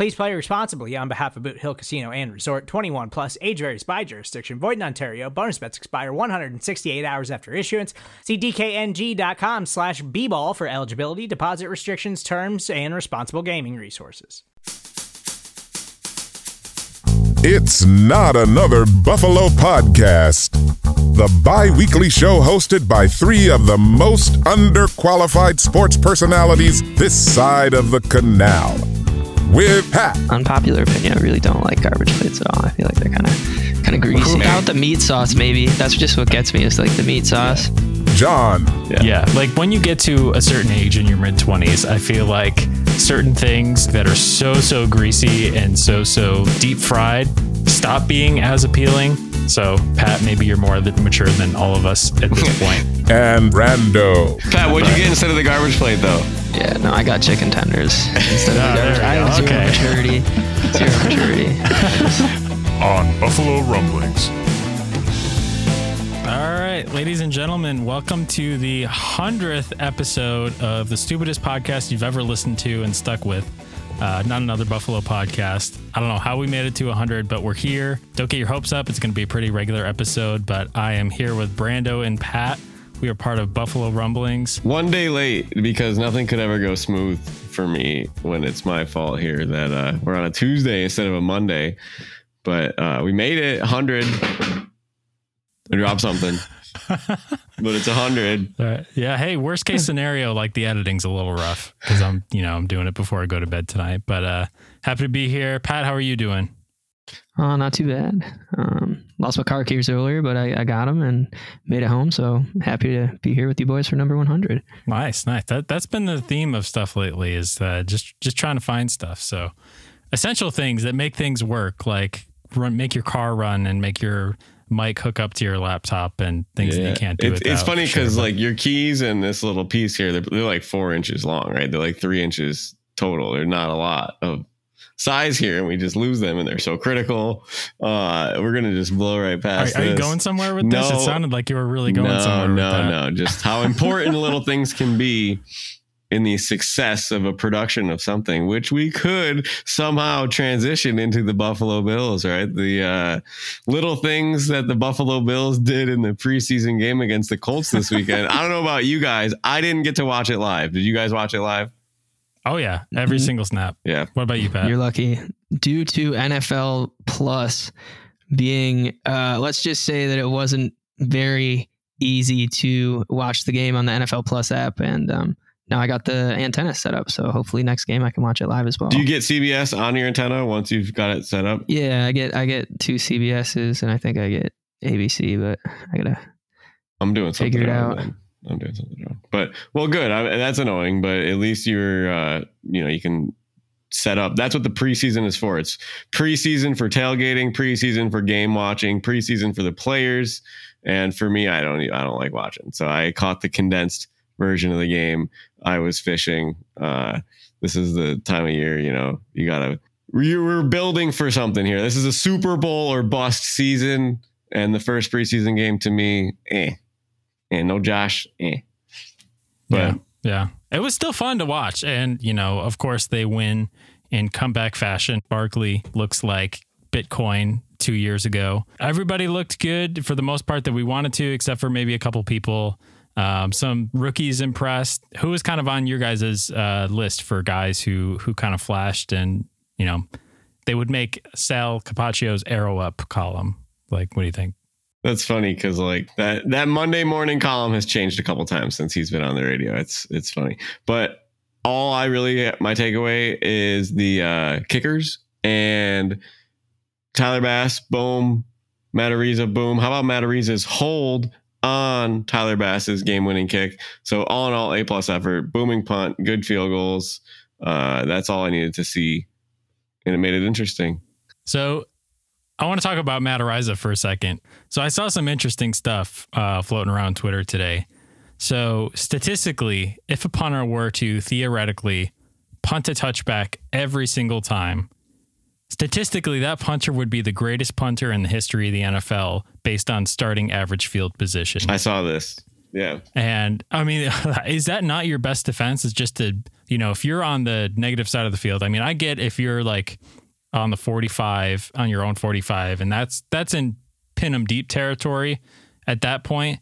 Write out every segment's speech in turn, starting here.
Please play responsibly on behalf of Boot Hill Casino and Resort 21 plus age varies by jurisdiction. Void in Ontario. Bonus bets expire 168 hours after issuance. See DKNG.com slash B ball for eligibility, deposit restrictions, terms, and responsible gaming resources. It's not another Buffalo podcast. The bi weekly show hosted by three of the most underqualified sports personalities this side of the canal. With Pat, unpopular opinion, I really don't like garbage plates at all. I feel like they're kind of kind of greasy. Without the meat sauce, maybe that's just what gets me is like the meat sauce. John, Yeah. yeah, like when you get to a certain age in your mid 20s, I feel like certain things that are so, so greasy and so, so deep fried stop being as appealing. So, Pat, maybe you're more mature than all of us at this point. and Rando. Pat, what'd you get instead of the garbage plate, though? Yeah, no, I got chicken tenders instead of the oh, garbage. I have zero Okay. maturity. Zero maturity. On Buffalo Rumblings. All right, ladies and gentlemen, welcome to the 100th episode of the stupidest podcast you've ever listened to and stuck with. Uh, not another Buffalo podcast. I don't know how we made it to 100, but we're here. Don't get your hopes up. It's going to be a pretty regular episode, but I am here with Brando and Pat. We are part of Buffalo Rumblings. One day late because nothing could ever go smooth for me when it's my fault here that uh, we're on a Tuesday instead of a Monday. But uh, we made it 100. I dropped something, but it's a 100. All right. Yeah. Hey, worst case scenario, like the editing's a little rough because I'm, you know, I'm doing it before I go to bed tonight. But uh happy to be here. Pat, how are you doing? Oh, not too bad. Um, lost my car keys earlier, but I, I got them and made it home. So happy to be here with you boys for number 100. Nice, nice. That that's been the theme of stuff lately is uh, just just trying to find stuff. So essential things that make things work, like run, make your car run and make your mic hook up to your laptop and things that you can't do. It's, it's funny because but- like your keys and this little piece here, they're, they're like four inches long, right? They're like three inches total. They're not a lot of size here, and we just lose them, and they're so critical. Uh, we're gonna just blow right past. are you this. going somewhere with this? It sounded like you were really going no, somewhere. no, with that. no. Just how important little things can be in the success of a production of something, which we could somehow transition into the Buffalo Bills, right? The uh, little things that the Buffalo Bills did in the preseason game against the Colts this weekend. I don't know about you guys. I didn't get to watch it live. Did you guys watch it live? Oh yeah, every Mhm. single snap. Yeah. What about you, Pat? You're lucky. Due to NFL Plus being, uh, let's just say that it wasn't very easy to watch the game on the NFL Plus app. And um, now I got the antenna set up. So hopefully next game I can watch it live as well. Do you get CBS on your antenna once you've got it set up? yeah, I get I get two CBSs and I think I get ABC, but I gotta I'm doing something Figure it wrong. out. then. I'm doing something wrong. But well, good. I, that's annoying, but at least you're, uh, you know, you can set up. That's what the preseason is for. It's preseason for tailgating, preseason for game watching, preseason for the players. And for me, I don't, I don't like watching. So I caught the condensed version of the game. I was fishing. Uh, this is the time of year, you know, you gotta. we- We're building for something here. This is a Super Bowl or bust season, and the first preseason game to me, eh and no Josh. Eh. But yeah, yeah. It was still fun to watch, and you know, of course, they win in comeback fashion. Barkley looks like Bitcoin two years ago. Everybody looked good for the most part that we wanted to, except for maybe a couple people. Um, some rookies impressed. Who was kind of on your guys' uh, list for guys who who kind of flashed and you know they would make Sal Capaccio's arrow up column. Like, what do you think? That's funny because like that that Monday morning column has changed a couple times since he's been on the radio. It's it's funny, but all I really my takeaway is the uh, kickers and Tyler Bass, boom, Matt Araiza, boom. How about Matt Araiza's hold on Tyler Bass's game-winning kick? So all in all, A plus effort, booming punt, good field goals. Uh, that's all I needed to see, and it made it interesting. So I want to talk about Matt Araiza for a second. So I saw some interesting stuff uh, floating around Twitter today. So statistically, if a punter were to theoretically punt a touchback every single time, statistically that punter would be the greatest punter in the history of the NFL based on starting average field position. I saw this. Yeah. And I mean, is that not your best defense? Is just to, you know, if you're on the negative side of the field, I mean, I get if you're like on the 45 on your own 45 and that's that's in pin them deep territory at that point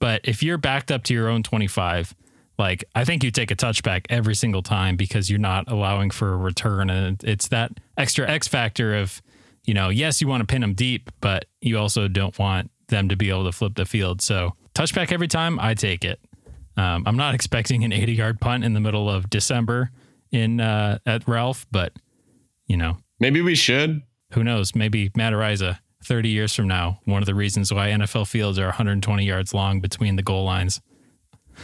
but if you're backed up to your own 25 like i think you take a touchback every single time because you're not allowing for a return and it's that extra x factor of you know yes you want to pin them deep but you also don't want them to be able to flip the field so touchback every time i take it um, i'm not expecting an 80 yard punt in the middle of december in uh, at ralph but you know Maybe we should. who knows? Maybe Matt Araiza, 30 years from now, one of the reasons why NFL fields are 120 yards long between the goal lines.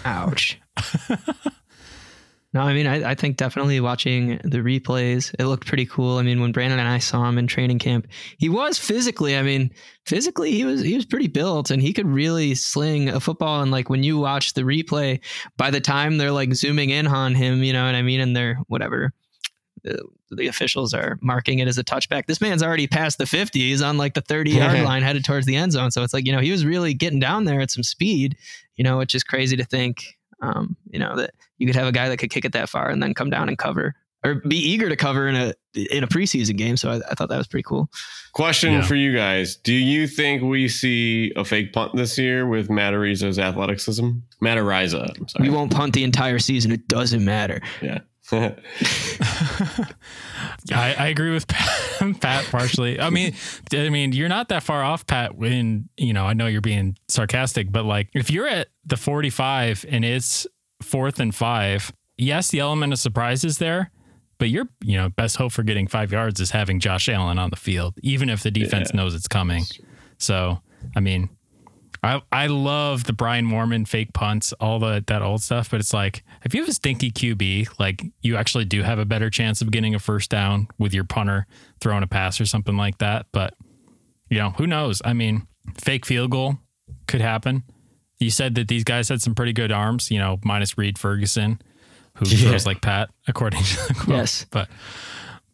Ouch. No, I mean, I, I think definitely watching the replays, it looked pretty cool. I mean, when Brandon and I saw him in training camp, he was physically, I mean, physically he was he was pretty built and he could really sling a football. And like when you watch the replay, by the time they're like zooming in on him, you know what I mean, and they're whatever. The, the officials are marking it as a touchback. This man's already past the 50. He's on like the 30 yard line headed towards the end zone. So it's like, you know, he was really getting down there at some speed, you know, which is crazy to think, um, you know, that you could have a guy that could kick it that far and then come down and cover or be eager to cover in a in a preseason game. So I, I thought that was pretty cool. Question Yeah. for you guys: Do you think we see a fake punt this year with Matt Ariza's athleticism? Matt Ariza, I'm sorry. We won't punt the entire season. It doesn't matter. Yeah. I, I agree with Pat, Pat partially. I mean, I mean, you're not that far off, Pat. When you know, I know you're being sarcastic, but like, if you're at the 45 and it's fourth and five, yes, the element of surprise is there, but your you know best hope for getting five yards is having Josh Allen on the field, even if the defense Yeah. knows it's coming. So, I mean, I I love the Brian Moorman fake punts, all the that old stuff, but it's like if you have a stinky QB, like you actually do have a better chance of getting a first down with your punter throwing a pass or something like that. But you know, who knows? I mean, fake field goal could happen. You said that these guys had some pretty good arms, you know, minus Reid Ferguson, who Yeah. throws like Pat, according to the quote. Yes. But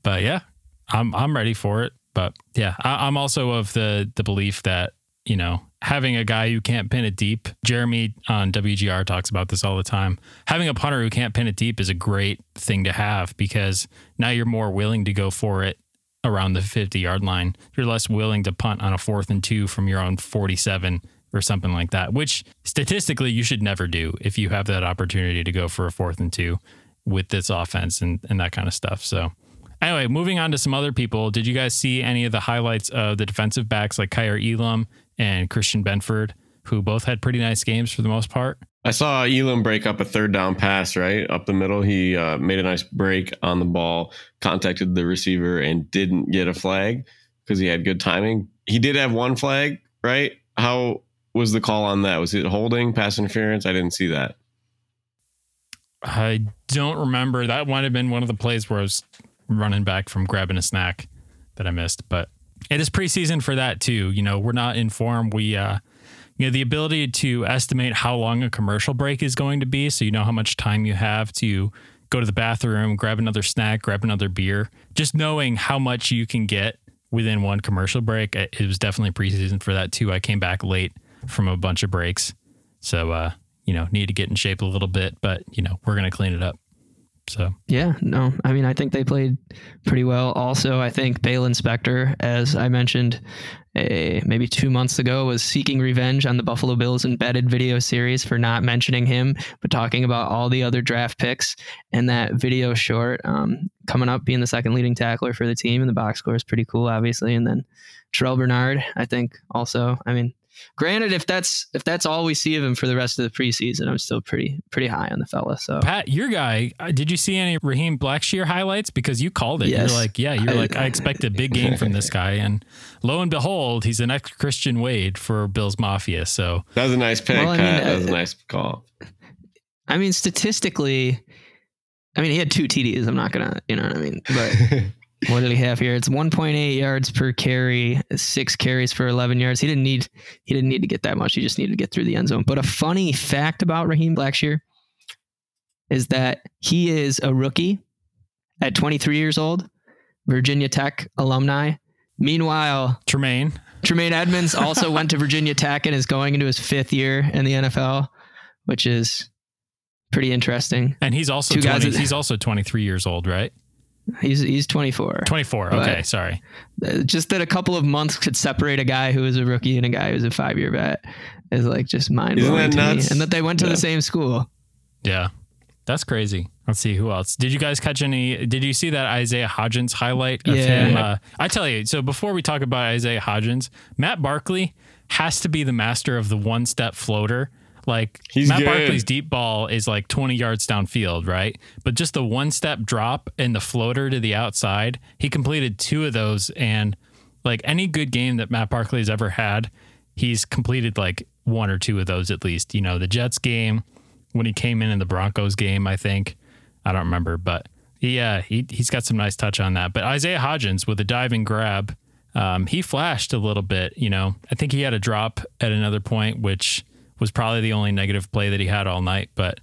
but yeah, I'm I'm ready for it. But yeah, I, I'm also of the the belief that you know having a guy who can't pin it deep. Jeremy on WGR talks about this all the time. Having a punter who can't pin it deep is a great thing to have because now you're more willing to go for it around the 50 yard line. You're less willing to punt on a fourth and two from your own 47 or something like that, which statistically you should never do if you have that opportunity to go for a fourth and two with this offense and, and that kind of stuff. So, anyway, moving on to some other people. Did you guys see any of the highlights of the defensive backs like Kaiir Elam and Christian Benford, who both had pretty nice games for the most part? I saw Elam break up a third down pass right up the middle. He uh, made a nice break on the ball, contacted the receiver, and didn't get a flag because he had good timing. He did have one flag, right? How was the call on that? Was it holding, pass interference? I didn't see that. I don't remember. That might have been one of the plays where I was running back from grabbing a snack that I missed. But it is preseason for that too. You know, we're not informed. We uh you know, the ability to estimate how long a commercial break is going to be, so you know how much time you have to go to the bathroom, grab another snack, grab another beer. Just knowing how much you can get within one commercial break. It it was definitely preseason for that too. I came back late from a bunch of breaks. So uh, you know, need to get in shape a little bit, but you know, we're gonna clean it up. So Yeah, no, I mean, I think they played pretty well. Also, I think Baylon Spector, as I mentioned a, maybe two months ago, was seeking revenge on the Buffalo Bills embedded video series for not mentioning him, but talking about all the other draft picks. And that video short um, coming up being the second leading tackler for the team, and the box score is pretty cool, obviously. And then Terrel Bernard, I think also, I mean, Granted, if that's if that's all we see of him for the rest of the preseason, I'm still pretty pretty high on the fella. So Pat, your guy, uh, did you see any Raheem Blackshear highlights? Because you called it. Yes. You're like, yeah, you're I- like, I expect a big game from this guy, and lo and behold, he's an ex Christian Wade for Bills Mafia. So That was a nice pick, Well, I mean, Pat. that was a uh, nice call. I mean, statistically, I mean he had two TDs. I'm not gonna, you know what I mean. But what did he have here? It's 1.8 yards per carry, six carries for 11 yards. He didn't need he didn't need to get that much. He just needed to get through the end zone. But a funny fact about Raheem Blackshear is that he is a rookie at 23 years old, Virginia Tech alumni. Meanwhile, Tremaine, Tremaine Edmunds also went to Virginia Tech and is going into his fifth year in the NFL, which is pretty interesting. and he's also Two guys 20, he's also 23 years old, right? He's he's 24. 24. But- Okay, sorry. Uh, Just that a couple of months could separate a guy who is a rookie and a guy who's a five year vet is like just mind blowing that to me. And that they went to Yeah. the same school. Yeah. That's crazy. Let's see who else. Did you guys catch any? Did you see that Isaiah Hodgins highlight of Yeah. him? Uh, I tell you. So before we talk about Isaiah Hodgins, Matt Barkley has to be the master of the one step floater. Like He's Matt good. Barkley's deep ball is like 20 yards downfield, right? But just the one step drop and the floater to the outside, he completed two of those. And like any good game that Matt Barkley has ever had, he's completed like one or two of those at least. You know, the Jets game, when he came in in the Broncos game, I think. I don't remember, but yeah, he he's got some nice touch on that. But Isaiah Hodgins with a diving grab, um, he flashed a little bit. You know, I think he had a drop at another point, which was probably the only negative play that he had all night. But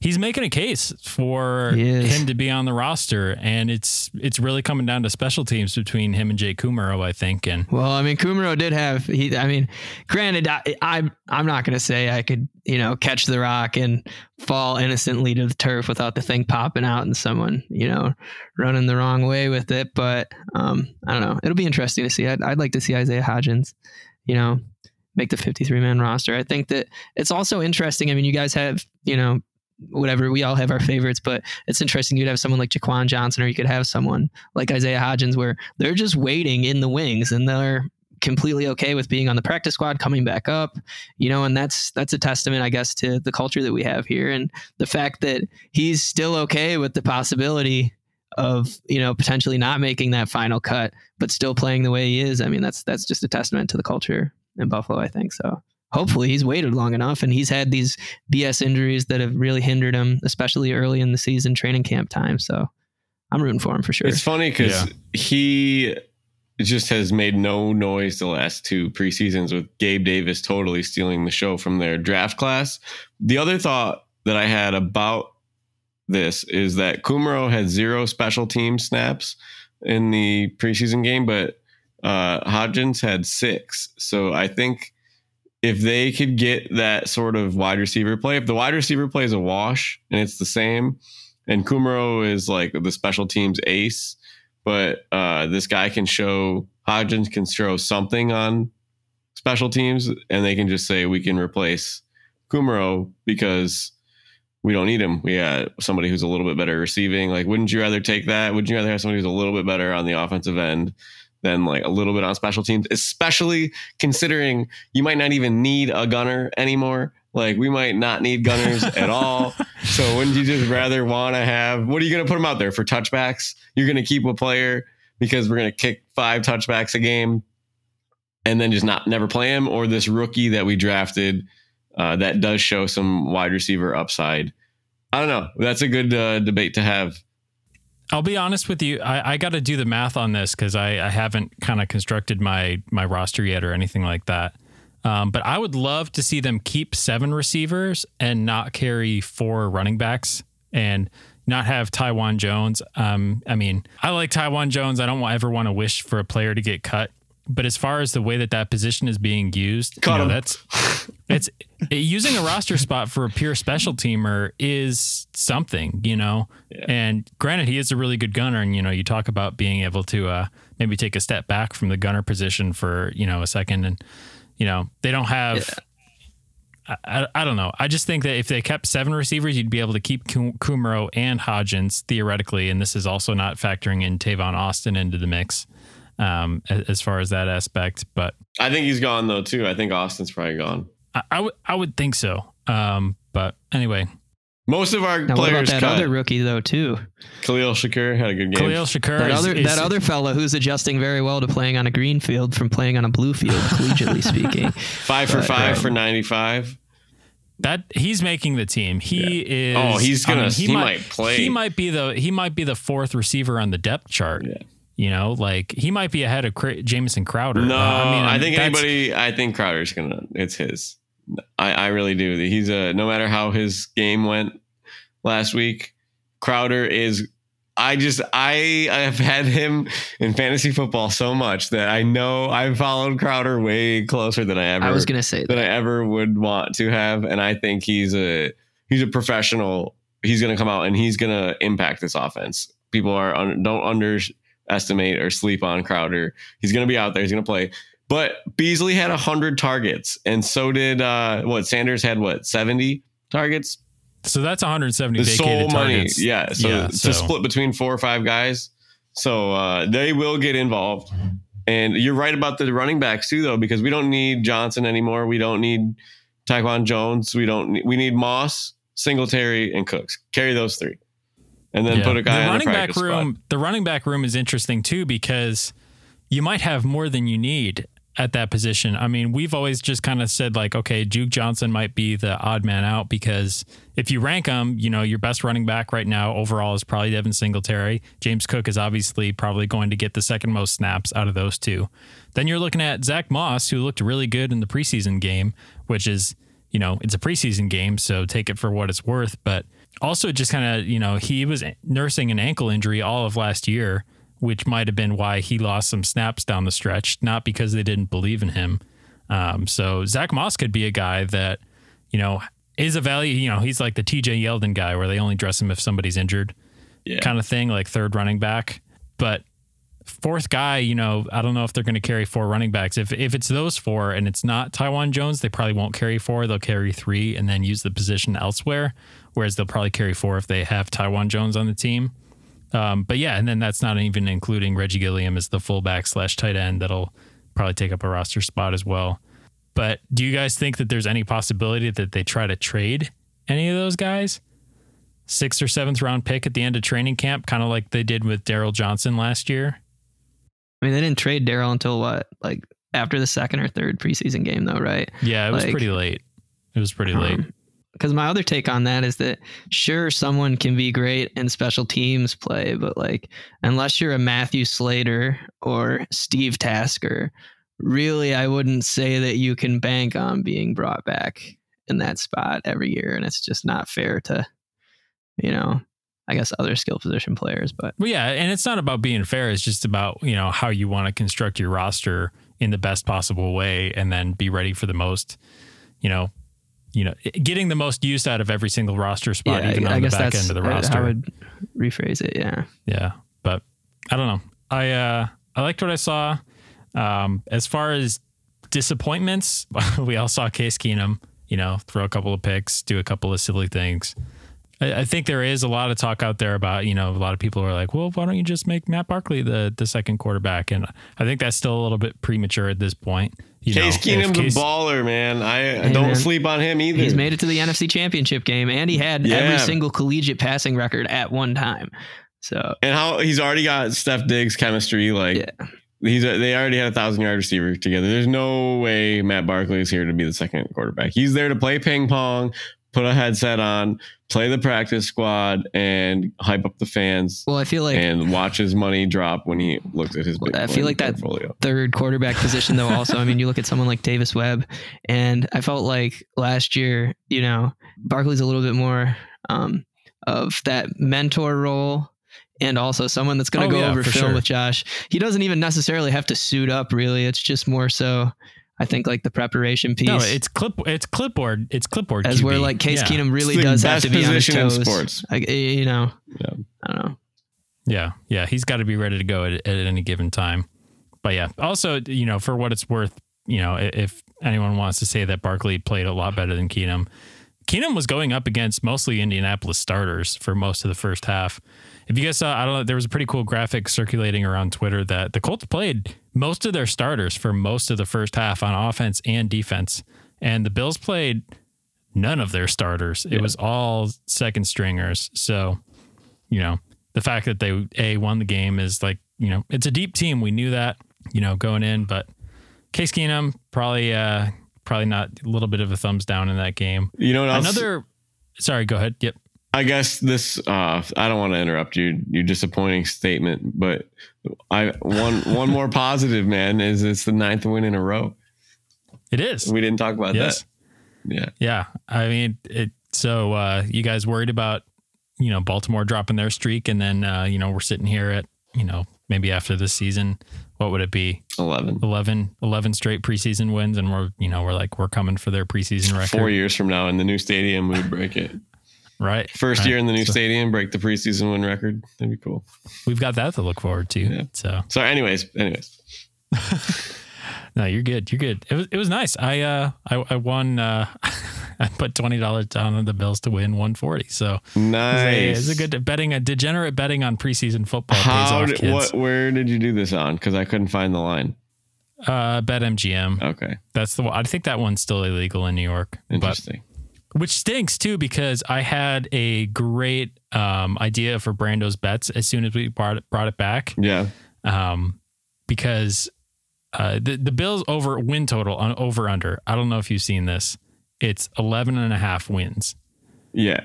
he's making a case for him to be on the roster, and it's it's really coming down to special teams between him and Jake Kumerow, I think. And Well, I mean, Kumerow did have he. I mean, granted, I, I'm I'm not going to say I could you know catch the rock and fall innocently to the turf without the thing popping out and someone you know running the wrong way with it. But um, I don't know. It'll be interesting to see. I'd, I'd like to see Isaiah Hodgins, you know, make the 53 man roster. I think that it's also interesting. I mean, you guys have you know whatever we all have our favorites, but it's interesting. You'd have someone like Jaquan Johnson, or you could have someone like Isaiah Hodgins, where they're just waiting in the wings and they're completely okay with being on the practice squad, coming back up, you know, and that's that's a testament, I guess, to the culture that we have here and the fact that he's still okay with the possibility of you know potentially not making that final cut, but still playing the way he is. I mean, that's that's just a testament to the culture in Buffalo, I think. So hopefully he's waited long enough and he's had these BS injuries that have really hindered him, especially early in the season training camp time. So I'm rooting for him for sure. It's funny because Yeah. he just has made no noise the last two preseasons with Gabe Davis totally stealing the show from their draft class. The other thought that I had about this is that Kumerow had zero special team snaps in the preseason game, but uh, Hodgins had six. So I think if they could get that sort of wide receiver play, if the wide receiver play is a wash and it's the same, and Kumerow is like the special teams ace, but uh, this guy can show Hodgins can show something on special teams, and they can just say we can replace Kumerow because we don't need him. We got somebody who's a little bit better receiving. Like, wouldn't you rather take that? Wouldn't you rather have somebody who's a little bit better on the offensive end than like a little bit on special teams? Especially considering you might not even need a gunner anymore. Like, we might not need gunners at all. So, wouldn't you just rather want to have? What are you going to put them out there for touchbacks? You're going to keep a player because we're going to kick five touchbacks a game, and then just not never play him, or this rookie that we drafted uh, that does show some wide receiver upside. I don't know. That's a good uh, debate to have. I'll be honest with you. I, I got to do the math on this because I, I haven't kind of constructed my my roster yet or anything like that. Um, but I would love to see them keep seven receivers and not carry four running backs and not have Taiwan Jones. Um, I mean, I like Taiwan Jones. I don't ever want to wish for a player to get cut. But as far as the way that that position is being used, you know, that's it's using a roster spot for a pure special teamer is something, you know. And granted, he is a really good gunner, and you know, you talk about being able to uh, maybe take a step back from the gunner position for you know a second, and you know they don't have. I, I, I don't know. I just think that if they kept seven receivers, you'd be able to keep Kum- Kumerow and Hodgins theoretically, and this is also not factoring in Tavon Austin into the mix. Um, as far as that aspect. But I think he's gone though too. I think Austin's probably gone. I, I would I would think so. Um, but anyway, Most of our Now, what about players that cut. other rookie though too? Khalil Shakir had a good game. Khalil Shakir That is, other is- that other fella who's adjusting very well to playing on a green field from playing on a blue field, collegiately speaking. five for But, five um, for ninety five. that he's making the team. He is. Oh, he's gonna- mean, he might play. He might be the he might be the fourth receiver on the depth chart. Yeah. You know, like he might be ahead of Cra- Jamison Crowder. No, Uh, I, think anybody. I think Crowder's gonna. It's his. I, I really do. He's a. No matter how his game went last week, Crowder is. I just I I have had him in fantasy football so much that I know I've followed Crowder way closer than I ever I was gonna say than that. I ever would want to have, and I think he's a he's a professional. He's going to come out and he's going to impact this offense. People are un, don't underestimate or sleep on Crowder. He's going to be out there. He's going to play. But Beasley had hundred targets, and so did uh, what Sanders had what seventy targets. So that's 170 There's so targets. yeah. So Yeah, to so- split between four or five guys, so uh, they will get involved. And you're right about the running backs too, though, because we don't need Johnson anymore. We don't need Taiwan Jones. We don't. Need, we need Moss, Singletary, and Cooks. Carry those three, and then Yeah. put a guy the on the running back room. squad. The running back room is interesting too because you might have more than you need at that position. I mean, we've always just kind of said like, okay, Duke Johnson might be the odd man out because if you rank them, you know, your best running back right now overall is probably Devin Singletary. James Cook is obviously probably going to get the second most snaps out of those two. Then you're looking at Zach Moss, who looked really good in the preseason game, which is, you know, it's a preseason game, so take it for what it's worth. But also just kind of, you know, he was nursing an ankle injury all of last year, which might have been why he lost some snaps down the stretch, not because they didn't believe in him. Um, so Zach Moss could be a guy that, you know, is a value. You know, he's like the TJ Yeldon guy where they only dress him if somebody's injured, Yeah. kind of thing, like third running back. But fourth guy, you know, I don't know if they're going to carry four running backs. If if it's those four and it's not Taiwan Jones, they probably won't carry four. They'll carry three and then use the position elsewhere. Whereas they'll probably carry four if they have Taiwan Jones on the team. Um, but yeah, and then that's not even including Reggie Gilliam as the fullback slash tight end that'll probably take up a roster spot as well. But do you guys think that there's any possibility that they try to trade any of those guys? Sixth or seventh round pick at the end of training camp, kind of like they did with Darryl Johnson last year. I mean, they didn't trade Darryl until what, like after the second or third preseason game, though, right? Yeah, it was Like- pretty late. It was pretty late. Um, because my other take on that is that sure, someone can be great in special teams play, but like unless you're a Matthew Slater or Steve Tasker, really, I wouldn't say that you can bank on being brought back in that spot every year, and it's just not fair to, you know, I guess other skill position players. But Well, yeah, and it's not about being fair. It's just about you know how you want to construct your roster in the best possible way, and then be ready for the most, you know, you know, getting the most use out of every single roster spot, even on the back end of the I- roster. I would rephrase it. Yeah. Yeah, but I don't know. I uh I liked what I saw. Um, as far as disappointments, we all saw Case Keenum. You know, throw a couple of picks, do a couple of silly things. I, I think there is a lot of talk out there about you know a lot of people are like, well, why don't you just make Matt Barkley the the second quarterback? And I think that's still a little bit premature at this point. You Case know, Keenum's Case- a baller, man. I, I don't man. sleep on him either. He's made it to the NFC Championship game, and he had Yeah. every single collegiate passing record at one time. So and how he's already got Stef Diggs chemistry. Like Yeah. he's a, they already had a thousand yard receiver together. There's no way Matt Barkley is here to be the second quarterback. He's there to play ping pong, put a headset on, play the practice squad, and hype up the fans. well, I feel like and watch his money drop when he looks at his. I feel like that- portfolio. third quarterback position though also i mean you look at someone like davis webb and i felt like last year you know barkley's a little bit more um, of that mentor role and also someone that's going Oh, to go yeah, over for film sure. with josh he doesn't even necessarily have to suit up really it's just more so i think like the preparation piece no, it's clip, it's clipboard, it's clipboard. as QB. where like case yeah. keenum really does have to be on his position in toes sports. like you know Yeah. i don't know Yeah, yeah, he's got to be ready to go at, at any given time. But yeah, also, you know, for what it's worth, you know, if anyone wants to say that Barkley played a lot better than Keenum, Keenum was going up against mostly Indianapolis starters for most of the first half. If you guys saw, I don't know, there was a pretty cool graphic circulating around Twitter that the Colts played most of their starters for most of the first half on offense and defense, and the Bills played none of their starters. It was all second stringers. So, you know, the fact that they a won the game is like, you know, it's a deep team. We knew that, you know, going in, but Case Keenum probably uh probably not a little bit of a thumbs down in that game. You know what else? Another sorry, go ahead. Yep. I guess this. Uh, I don't want to interrupt you. Your disappointing statement, but I one one more positive man is it's the ninth win in a row. It is. We didn't talk about Yes. that. Yeah. Yeah. I mean, it, so uh, you guys worried about, you know, Baltimore dropping their streak and then, uh, you know, we're sitting here at, you know, maybe after this season, what would it be? 11. 11, 11 straight preseason wins. And we're, you know, we're like, we're coming for their preseason record. Four years from now in the new stadium, we would break it. Right. First Right. year in the new So stadium, break the preseason win record. That'd be cool. We've got that to look forward to. Yeah. So So, anyways, anyways, no, you're good. You're good. It was, it was nice. I, uh, I, I won, uh, I put $20 down on the Bills to win 140. So it's a- nice. it's a good betting, a degenerate betting on preseason football pays How off, did, kids. what? Where did you do this on? Because I couldn't find the line. Uh, bet MGM. Okay, That's the one. I think that one's still illegal in New York, but interesting. Which stinks too because I had a great um, idea for Brando's bets as soon as we brought it, brought it back. yeah, Um, because uh, the the Bills over win total on over under. I don't know if you've seen this. It's 11 and a half wins, yeah.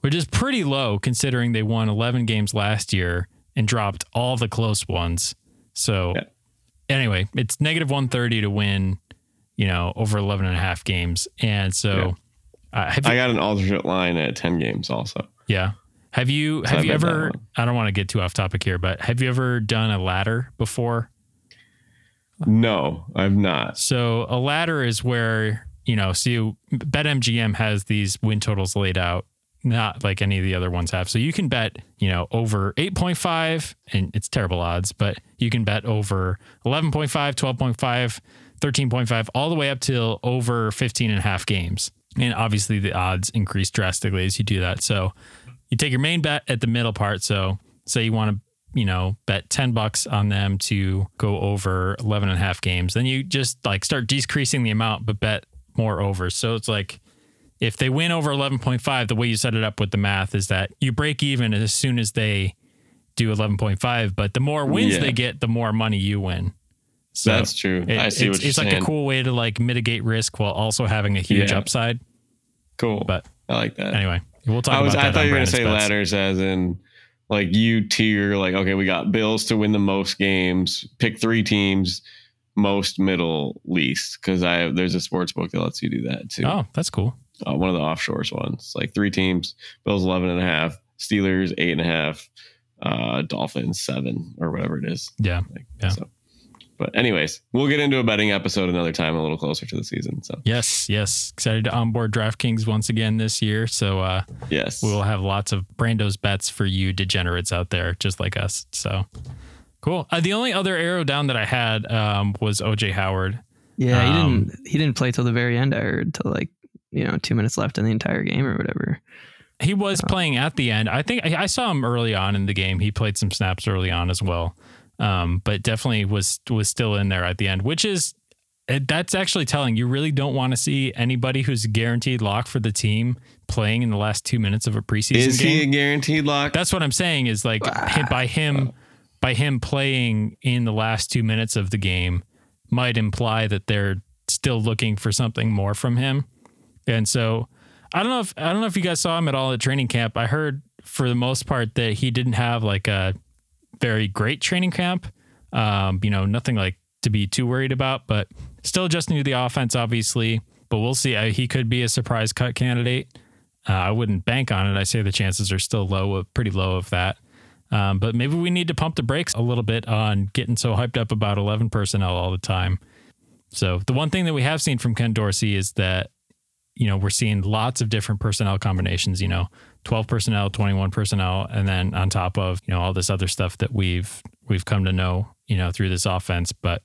which is pretty low considering they won 11 games last year and dropped all the close ones. So Yeah. anyway, it's negative 130 to win, you know, over 11 and a half games. And so uh, you, I got an alternate line at ten games also. yeah. Have you have I you ever. I don't want to get too off topic here, but have you ever done a ladder before? No, I've not. So a ladder is where, you know, so you, BetMGM has these win totals laid out, not like any of the other ones have. So you can bet, you know, over 8.5 and it's terrible odds, but you can bet over 11.5, 12.5, 13.5, all the way up till over 15 and a half games. And obviously the odds increase drastically as you do that. So you take your main bet at the middle part. So say you want to you know, bet 10 bucks on them to go over 11 and a half games. Then you just like start decreasing the amount, but bet more overs. So it's like if they win over 11.5, the way you set it up with the math is that you break even as soon as they do 11.5, but the more wins Yeah. they get, the more money you win. So That's true. it- I see it's, what you're it's like a cool way to like mitigate risk while also having a huge Yeah. upside. cool. But I like that. anyway, we'll talk I was. about that. I thought you were gonna say bets. ladders, as in like you tier. Like, okay, we got Bills to win the most games. Pick three teams, most, middle, least. Because I there's a sports book that lets you do that too. Oh, that's cool. uh, one of the offshores ones. Like three teams, Bills 11 and a half, Steelers eight and a half, uh, Dolphins seven or whatever it is. Yeah. Like, Yeah. So, but anyways, we'll get into a betting episode another time, a little closer to the season. So Yes, yes. Excited to onboard DraftKings once again this year. So uh, yes, we will have lots of Brando's bets for you degenerates out there, just like us. So cool. Uh, the only other arrow down that I had um, was OJ Howard. Yeah, he Um, didn't. He didn't play till the very end. I heard till like you know two minutes left in the entire game or whatever. He was playing at the end. I think I, I saw him early on in the game. He played some snaps early on as well, um, but definitely was was still in there at the end, which is eh, that's actually telling. You really don't want to see anybody who's a guaranteed lock for the team playing in the last two minutes of a preseason is game. he a guaranteed lock? That's what I'm saying is like him- by him by him playing in the last 2 minutes of the game might imply that they're still looking for something more from him. And so I don't know if I don't know if you guys saw him at all at training camp. I heard for the most part that he didn't have like a very great training camp. Um, you know, nothing like to be too worried about, but still adjusting to the offense, obviously. But we'll see. He could be a surprise cut candidate. Uh, I wouldn't bank on it. I say the chances are still low, uh, pretty low of that. Um, but maybe we need to pump the brakes a little bit on getting so hyped up about 11 personnel all the time. So the one thing that we have seen from Ken Dorsey is that, you know, we're seeing lots of different personnel combinations, you know, 12 personnel, 21 personnel, and then on top of, you know, all this other stuff that we've, we've come to know, you know, through this offense. But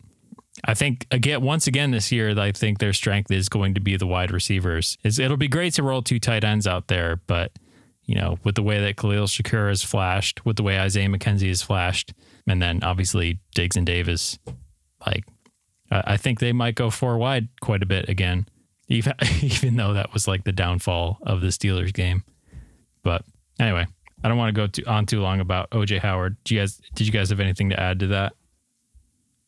I think again, once again this year, I think their strength is going to be the wide receivers. It'll be great to roll two tight ends out there, but you know, with the way that Khalil Shakir has flashed, with the way Isaiah McKenzie has flashed, and then obviously Diggs and Davis, like I think they might go four wide quite a bit again, even even though that was like the downfall of the Steelers game. But anyway, I don't want to go too, on too long about OJ Howard. Did you guys did you guys have anything to add to that?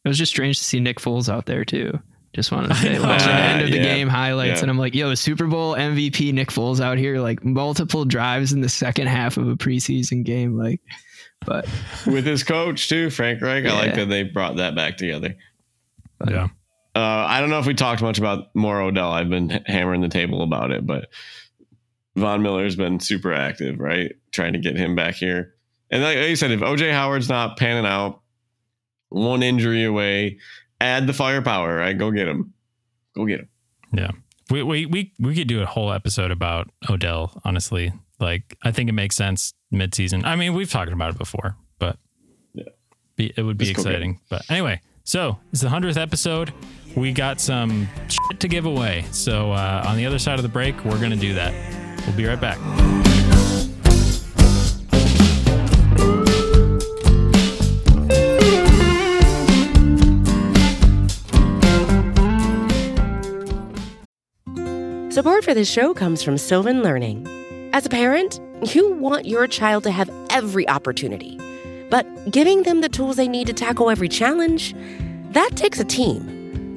It was just strange to see Nick Foles out there too. Just wanted to say, watching the end of the Yeah. game highlights, Yeah. and I'm like, yo, Super Bowl MVP Nick Foles out here, like multiple drives in the second half of a preseason game. Like, but with his coach too, Frank Reich. I like Yeah. that they brought that back together. Yeah. Uh, I don't know if we talked much about more Odell. I've been hammering the table about it, but Von Miller's been super active, right? Trying to get him back here. And like you said, if OJ Howard's not panning out, one injury away, add the firepower, right? Go get him. Go get him. Yeah. We, we we we could do a whole episode about Odell, honestly. Like I think it makes sense midseason. I mean, we've talked about it before, but Yeah. be, it would be Let's exciting. But anyway, so it's the hundredth episode. We got some shit to give away. So uh, on the other side of the break, we're gonna do that. We'll be right back. Support for this show comes from Sylvan Learning. As a parent, you want your child to have every opportunity, but giving them the tools they need to tackle every challenge, that takes a team.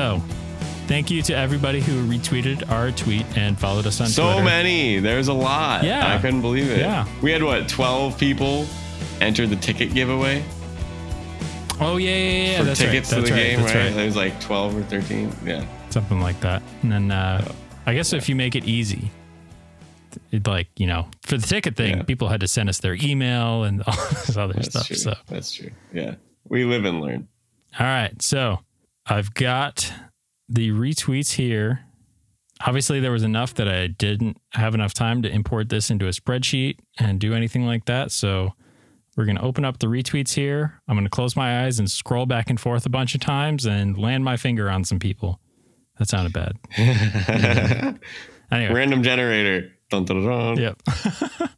So thank you to everybody who retweeted our tweet and followed us on So Twitter. So many. There's a lot. Yeah. I couldn't believe it. Yeah. We had what, 12 people enter the ticket giveaway Oh yeah, yeah, yeah. for that's tickets right. to That's the right. game, That's right? right. There's like 12 or 13. Yeah. something like that. And then uh, I guess if you make it easy, it like you know for the ticket thing, Yeah. people had to send us their email and all this other That's stuff. true. So That's true. Yeah. We live and learn. all right, so I've got the retweets here. Obviously, there was enough that I didn't have enough time to import this into a spreadsheet and do anything like that. So we're going to open up the retweets here. I'm going to close my eyes and scroll back and forth a bunch of times and land my finger on some people. That sounded bad. Anyway. Random generator. Dun, dun, dun, dun. Yep. All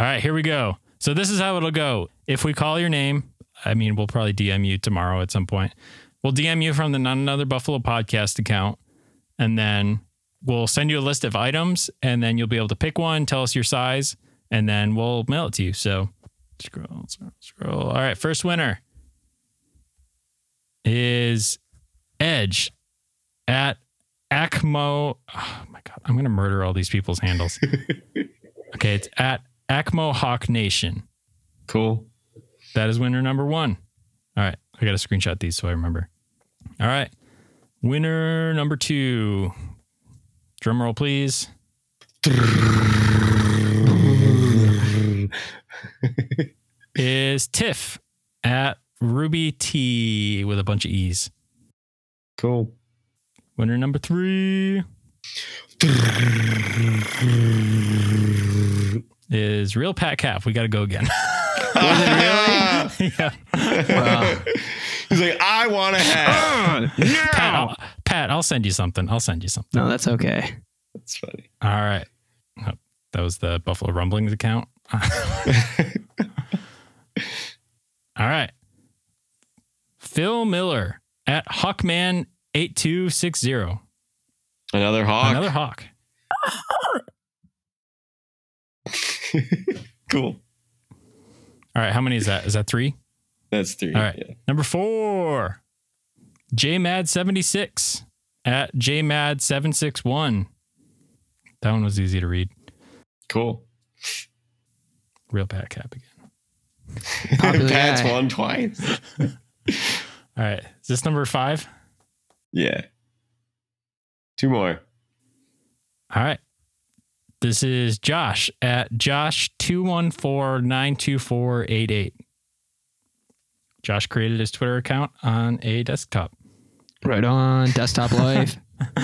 right, here we go. So this is how it'll go. If we call your name, I mean, we'll probably DM you tomorrow at some point. We'll DM you from the Not Another Buffalo podcast account, and then we'll send you a list of items, and then you'll be able to pick one, tell us your size, and then we'll mail it to you. So scroll, scroll, scroll. All right, first winner is Edge at Acmo. Oh my god, I'm gonna murder all these people's handles. okay, it's at Acmo Hawk Nation. Cool. That is winner number one. All right, I got to screenshot these so I remember. All right, winner number two. Drum roll, please. is Tiff at Ruby T with a bunch of E's. Cool. Winner number three is Real Pat Cap. We got to go again. yeah. Wow. He's like, I want to have. Pat, I'll, Pat, I'll send you something. I'll send you something. no, that's okay. That's funny. All right. Oh, that was the Buffalo Rumblings account. All right. Phil Miller at Hawkman8260. Another hawk. Another hawk. cool. All right. How many is that? Is that three? That's three. All right. Yeah. Number four, JMad76 at JMad761. That one was easy to read. Cool. Real Pat Cap again. Popular Pat's won twice. All right. Is this number five? Yeah. Two more. All right. This is Josh at Josh21492488. Josh created his Twitter account on a desktop. Right on desktop life.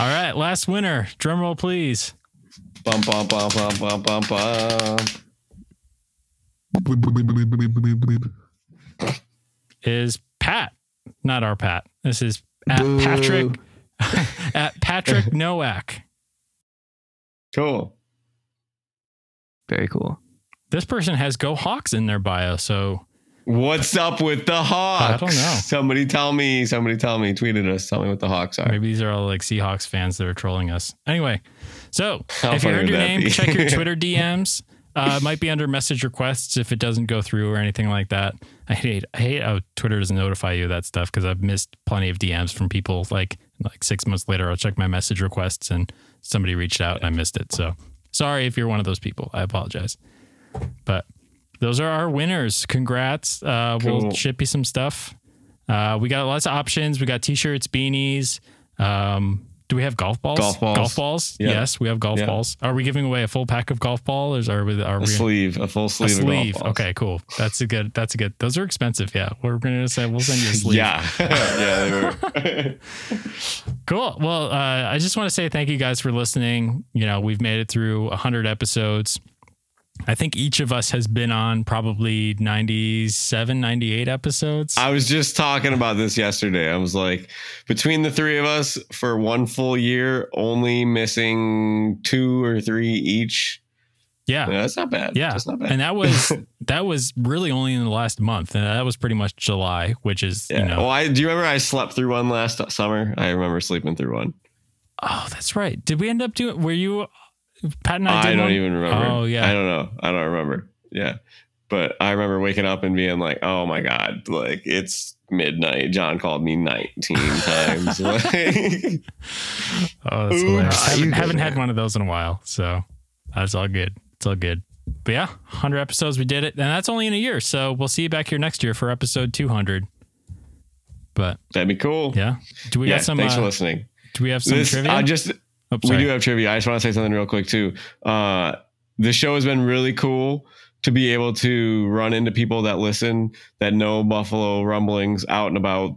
All right. Last winner. Drum roll, please. Bum bum bum bum bum bum bum. is Pat, not our Pat. This is at Boo. Patrick at Patrick Nowak. Cool. Very cool. This person has Go Hawks in their bio, so What's up with the Hawks? I don't know. Somebody tell me. Somebody tell me. Tweeted us. Tell me what the Hawks are. maybe these are all like Seahawks fans that are trolling us. Anyway, so How if you heard your name, be? check your Twitter DMs. Uh, it might be under message requests if it doesn't go through or anything like that. I hate I hate how Twitter doesn't notify you of that stuff because I've missed plenty of DMs from people like like six months later. I'll check my message requests and somebody reached out and I missed it. So sorry if you're one of those people. I apologize. But those are our winners. Congrats. Uh, We'll ship you some stuff. Uh, we got lots of options. We got t-shirts, beanies. Um, do we have golf balls? Golf balls. Golf balls. Yeah. Yes, we have golf Yeah. balls. Are we giving away a full pack of golf balls, or are we? Are A we sleeve. A full a sleeve. sleeve? Of golf balls. Okay, cool. That's a good. That's a good. Those are expensive. Yeah, we're gonna say we'll send you a sleeve. Yeah. yeah. They were. Cool. Well, uh, I just want to say thank you guys for listening. You know, we've made it through 100 episodes. I think each of us has been on probably 97, 98 episodes. I was just talking about this yesterday. I was like, between the three of us for one full year, only missing two or three each. yeah. Yeah, that's not bad. Yeah. that's not bad. And that was that was really only in the last month. And that was pretty much July, which is, yeah. you know. well, I do you remember I slept through one last summer? I remember sleeping through one. Oh, that's right. Did we end up doing were you Pat and I I, don't one? even remember. Oh, yeah. I don't know. I don't remember. Yeah. But I remember waking up and being like, oh my God, like it's midnight. John called me 19 times. Like, Oh, that's hilarious. You haven't haven't had one of those in a while. So that's all good. It's all good. But yeah, 100 episodes, we did it. And that's only in a year. So we'll see you back here next year for episode 200. But that'd be cool. yeah. Do we yeah got some, thanks uh, for listening. do we have some This, trivia? I just Oh, we do have trivia. I just want to say something real quick too. Uh, the show has been really cool to be able to run into people that listen that know Buffalo rumblings out and about.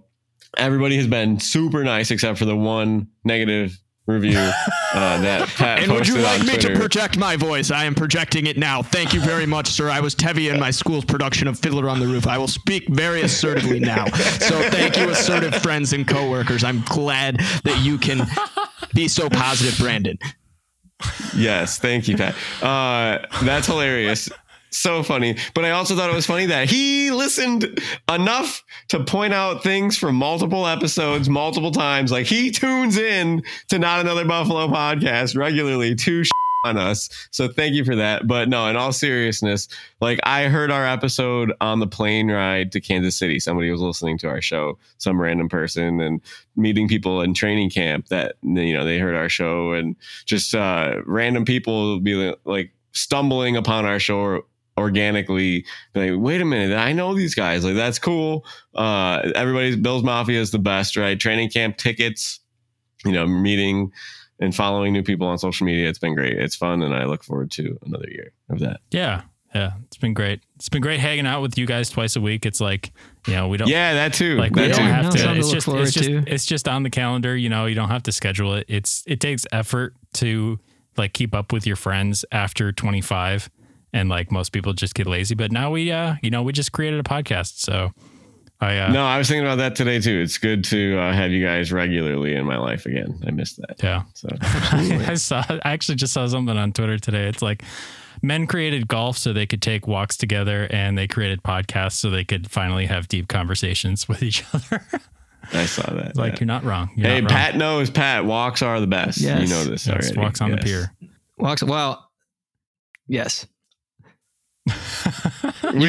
Everybody has been super nice except for the one negative review uh, that Pat And would you like me to project my voice? I am projecting it now. Thank you very much, sir. I was Tevye in my school's production of Fiddler on the Roof. I will speak very assertively now. So thank you, assertive friends and coworkers. I'm glad that you can be so positive, Brandon. Yes, thank you, Pat. Uh, that's hilarious. So funny. But I also thought it was funny that he listened enough to point out things from multiple episodes, multiple times. Like he tunes in to Not Another Buffalo podcast regularly to on us. So thank you for that. But no, in all seriousness, like I heard our episode on the plane ride to Kansas City. Somebody was listening to our show, some random person, and meeting people in training camp that you know they heard our show, and just uh, random people be like stumbling upon our show organically like wait a minute i know these guys like that's cool uh everybody's bill's mafia is the best right training camp tickets you know meeting and following new people on social media it's been great it's fun and i look forward to another year of that yeah. Yeah. It's been great. It's been great hanging out with you guys twice a week. It's like, you know, we don't yeah that too like that we Yeah, don't too. have no, to it's look just forward it's just to. it's just on the calendar you know you don't have to schedule it it's it takes effort to like keep up with your friends after 25 and like most people just get lazy but now we uh you know we just created a podcast so i uh no i was thinking about that today too it's good to uh, have you guys regularly in my life again i missed that yeah so I saw I actually just saw something on Twitter today. It's like men created golf so they could take walks together, and they created podcasts so they could finally have deep conversations with each other. I saw that. like yeah. you're not wrong. You're Hey, not wrong. Pat knows Pat. Walks are the best. Yes. You know this Yes, already. walks on the pier. Walks. Well, yes. You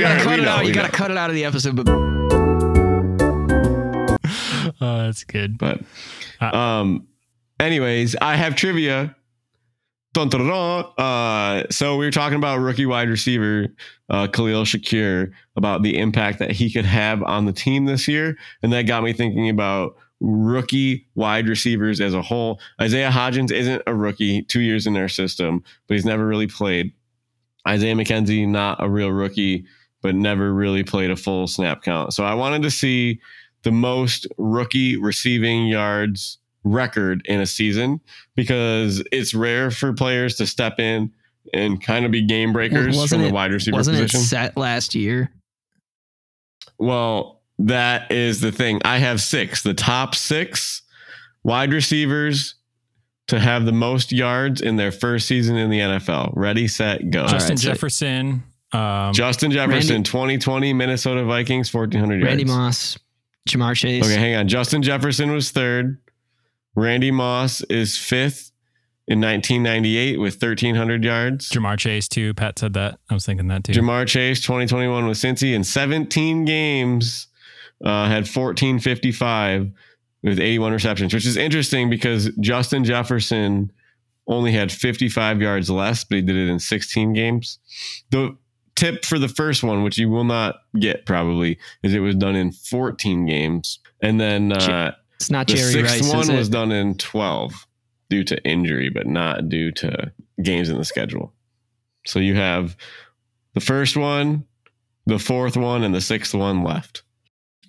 gotta are- cut it know, out. we You gotta cut it out of the episode. But Oh, that's good. But Uh, um, anyways, I have trivia. Dun, dun, dun, dun. Uh, so we were talking about rookie wide receiver uh, Khalil Shakir about the impact that he could have on the team this year, and that got me thinking about rookie wide receivers as a whole. Isaiah Hodgins isn't a rookie, two years in their system, but he's never really played. Isaiah McKenzie, not a real rookie, but never really played a full snap count. So I wanted to see the most rookie receiving yards record in a season because it's rare for players to step in and kind of be game breakers Wasn't from the it- wide receiver wasn't position. it set last year? Well, that is the thing. I have six, the top six wide receivers to have the most yards in their first season in the NFL. Ready, set, go. Justin right, Jefferson. Um, Justin Jefferson, Randy- 2020 Minnesota Vikings, 1,400 yards. Randy Moss, Ja'Marr Chase. Okay, hang on. Justin Jefferson was third. Randy Moss is fifth in 1998 with 1,300 yards. Ja'Marr Chase too. Pat said that. I was thinking that too. Ja'Marr Chase, 2021 with Cincy in 17 games, uh, had 1455 with 81 receptions, which is interesting because Justin Jefferson only had 55 yards less, but he did it in 16 games. The tip for the first one, which you will not get probably, is it was done in 14 games. And then uh, It's not the Jerry sixth Rice. one was done in 12 due to injury, but not due to games in the schedule. So you have the first one, the fourth one, and the sixth one left.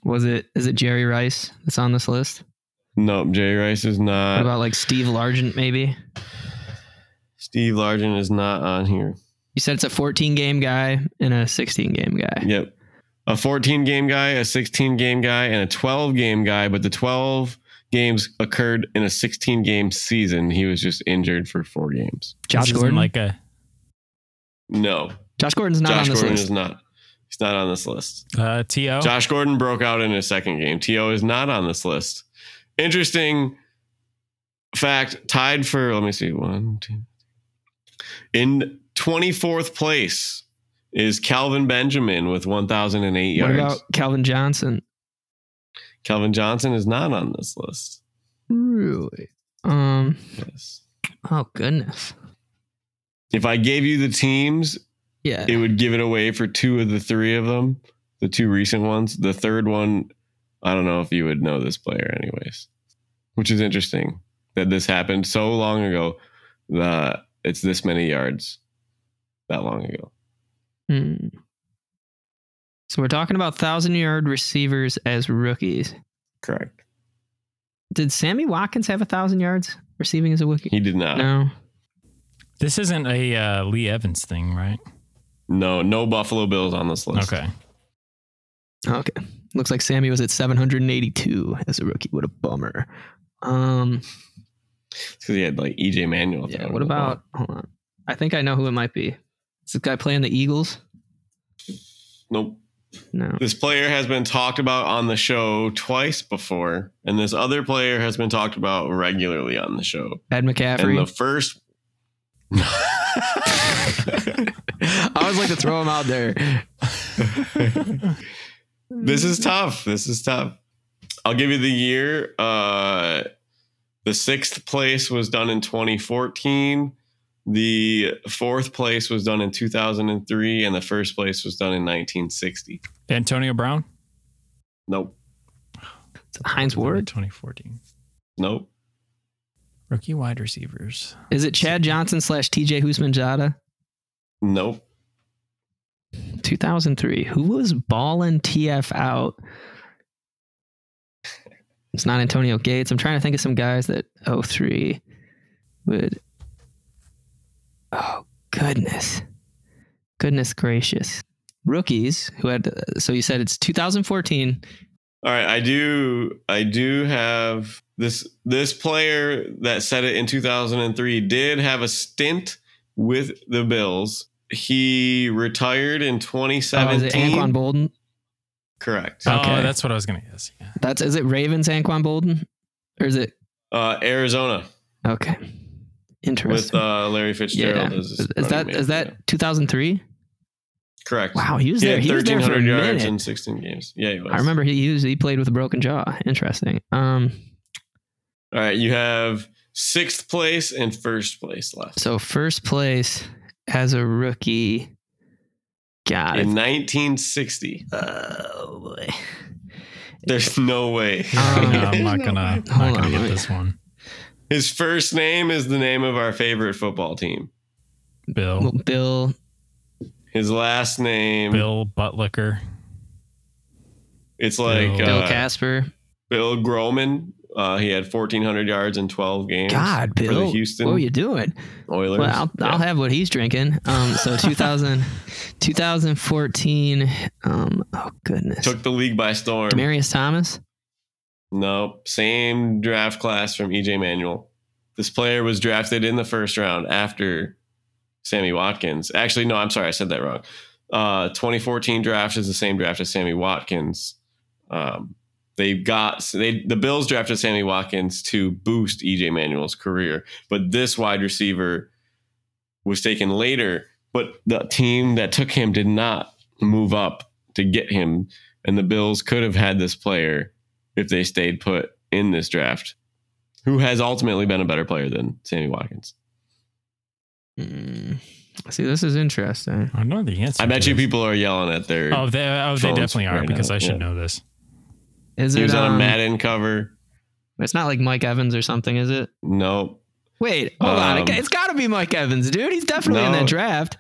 Was it? Is it Jerry Rice that's on this list? Nope, Jerry Rice is What not. about like Steve Largent? Maybe Steve Largent is not on here. You said it's a 14 game guy and a 16 game guy. Yep. A 14 game guy, a 16 game guy, and a 12 game guy, but the 12 games occurred in a 16 game season. He was just injured for four games. Josh This Gordon. like a No, Josh Gordon's not Josh on this Gordon list. is not. He's not on this list. uh, To. Josh Gordon broke out in his second game. To is not on this list. Interesting fact: tied for let me see one, two. In twenty fourth place is Kelvin Benjamin with one thousand and eight yards. what about Calvin Johnson? Calvin Johnson is not on this list. Really? Um. Yes. Oh goodness. If I gave you the teams, Yeah. it would give it away for two of the three of them, the two recent ones. The third one, I don't know if you would know this player, anyways, which is interesting that this happened so long ago that it's this many yards that long ago. Hmm. So we're talking about thousand yard receivers as rookies. Correct. Did Sammy Watkins have a thousand yards receiving as a rookie? He did not. No. This isn't a uh, Lee Evans thing, right? No, no Buffalo Bills on this list. Okay. Okay. Looks like Sammy was at 782 as a rookie. What a bummer. Um. because he had like EJ Manuel. Yeah. What about? Hold on. I think I know who it might be. Is this guy playing the Eagles? Nope. No. This player has been talked about on the show twice before, and this other player has been talked about regularly on the show. Ed And McCaffrey. the first. I always like to throw him out there. this is tough. This is tough. I'll give you the year. Uh, the sixth place was done in 2014. The fourth place was done in 2003, and the first place was done in 1960. Antonio Brown. Nope. Hines Ward. 2014. Nope. Rookie wide receivers. Is it Chad Johnson slash TJ Houshmandzadeh? Nope. 2003. Who was balling TF out? It's not Antonio Gates. I'm trying to think of some guys that 03 would. Oh, goodness. Goodness gracious. Rookies who had. So you said it's 2014. All right, I do I do have this this player that said it in 2003 did have a stint with the Bills. He retired in Oh, 2017. is it Anquan Boldin? Correct. Oh, Okay. that's what I was gonna guess. Yeah. That's is it Ravens Anquan Boldin? Or is it Uh, Arizona okay. With uh, Larry Fitzgerald. yeah. Is, is running that mate. is Yeah. that 2003? correct? Wow, he was He there. had He was there for a 1,300 yards minute. in 16 games. Yeah, he was. I remember he used he played with a broken jaw. Interesting. Um, All right, you have sixth place and first place left. so first place as a rookie. God, In 1960, oh boy. there's no way. Um, No, I'm not gonna. I'm not Hold gonna on, get let this one. His first name is the name of our favorite football team. Bill. Bill. His last name, Bill Buttlicker. it's like Bill- Bill uh, Casper. Bill Groman. Uh, he had 1,400 yards in 12 games. God, for the Bill. Houston What are you doing? Oilers. Well, I'll, Yeah. I'll have what he's drinking. Um, so 2000, 2014. Um, oh goodness. Took the league by storm. Demaryius Thomas. No, same draft class from EJ Manuel. This player was drafted in the first round after Sammy Watkins. Actually, no, I'm sorry, I said that wrong. Uh, 2014 draft is the same draft as Sammy Watkins. Um, they got they the Bills drafted Sammy Watkins to boost EJ Manuel's career, but this wide receiver was taken later. But the team that took him did not move up to get him, and the Bills could have had this player if they stayed put in this draft, who has ultimately been a better player than Sammy Watkins. Mm, see, this is interesting. I know the answer. I bet you this. people are yelling at their. Oh, they, oh, they definitely are right because now, I should yeah. know this. Is he it was on a um, Madden cover. It's not like Mike Evans or something, is it? No, Wait, hold on. Um, It- It's got to be Mike Evans, dude. He's definitely in No. that draft.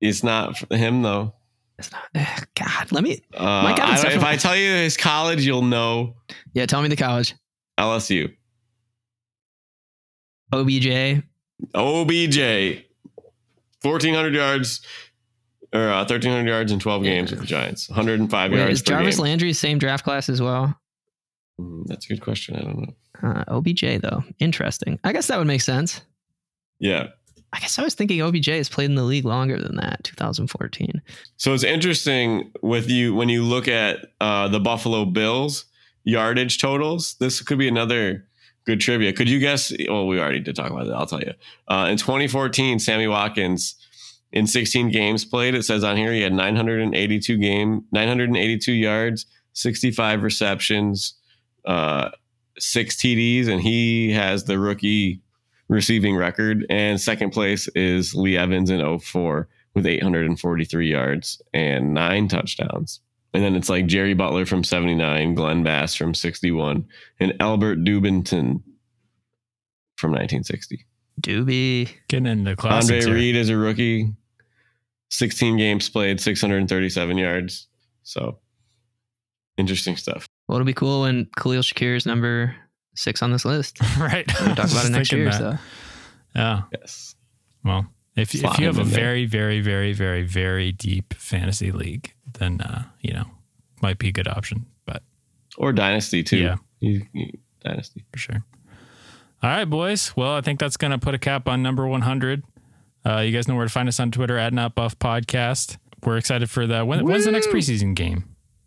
it's not him though. It's not. eh, God, let me. Uh, I if I tell you his college, you'll know Yeah, tell me the college. LSU. OBJ. OBJ, fourteen hundred yards or uh, thirteen hundred yards in twelve games with the Giants. One hundred and five Wait, yards is Jarvis game. Landry same draft class as well? Mm, That's a good question. I don't know. Uh, OBJ though, interesting. I guess that would make sense. Yeah. I guess I was thinking OBJ has played in the league longer than that, 2014. So it's interesting with you when you look at uh, the Buffalo Bills yardage totals. This could be another good trivia. Could you guess? Well, we already did talk about it. I'll tell you. Uh, in 2014, Sammy Watkins in 16 games played. It says on here he had 982 game, 982 yards, 65 receptions, uh, six TDs, and he has the rookie receiving record. And second place is Lee Evans in 04 with 843 yards and nine touchdowns. And then it's like Jerry Butler from 79, Glenn Bass from 61, and Elbert Dubenion from 1960. Doobie. Getting into class. Andre. Reed is a rookie, 16 games played, 637 yards. So interesting stuff. Well, it'll be cool when Khalil Shakir's number six on this list. right. We'll talk about it next year. So Yeah. Yes. Well, if if you have a in there. very very very very very deep fantasy league, then uh, you know might be a good option. But Or Dynasty, too. Yeah. You- you- Dynasty. for sure. All right, boys. Well, I think that's going to put a cap on number 100. Uh, you guys know where to find us on Twitter at Not Buff Podcast. We're excited for the when, when's the next preseason game?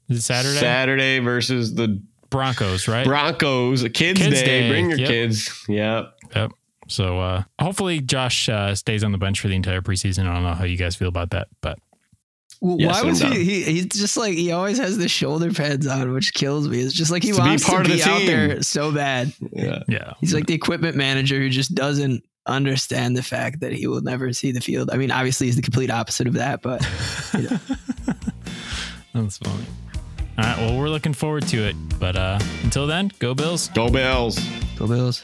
Is it Saturday? Saturday versus the Broncos, right? Broncos. Kids, Kids Day. Day. Bring your Yep. kids. Yep. Yep. So uh, hopefully Josh uh, stays on the bench for the entire preseason. I don't know how you guys feel about that, but Well, Yes, why was he, he? He's just like he always has the shoulder pads on, which kills me. It's just like he To be wants part to of be the out team. there so bad. Yeah. yeah. He's like the equipment manager who just doesn't understand the fact that he will never see the field. I mean, obviously he's the complete opposite of that, but That's funny. All right. Well, we're looking forward to it. But uh, until then, go Bills. Go Bills. go Bills.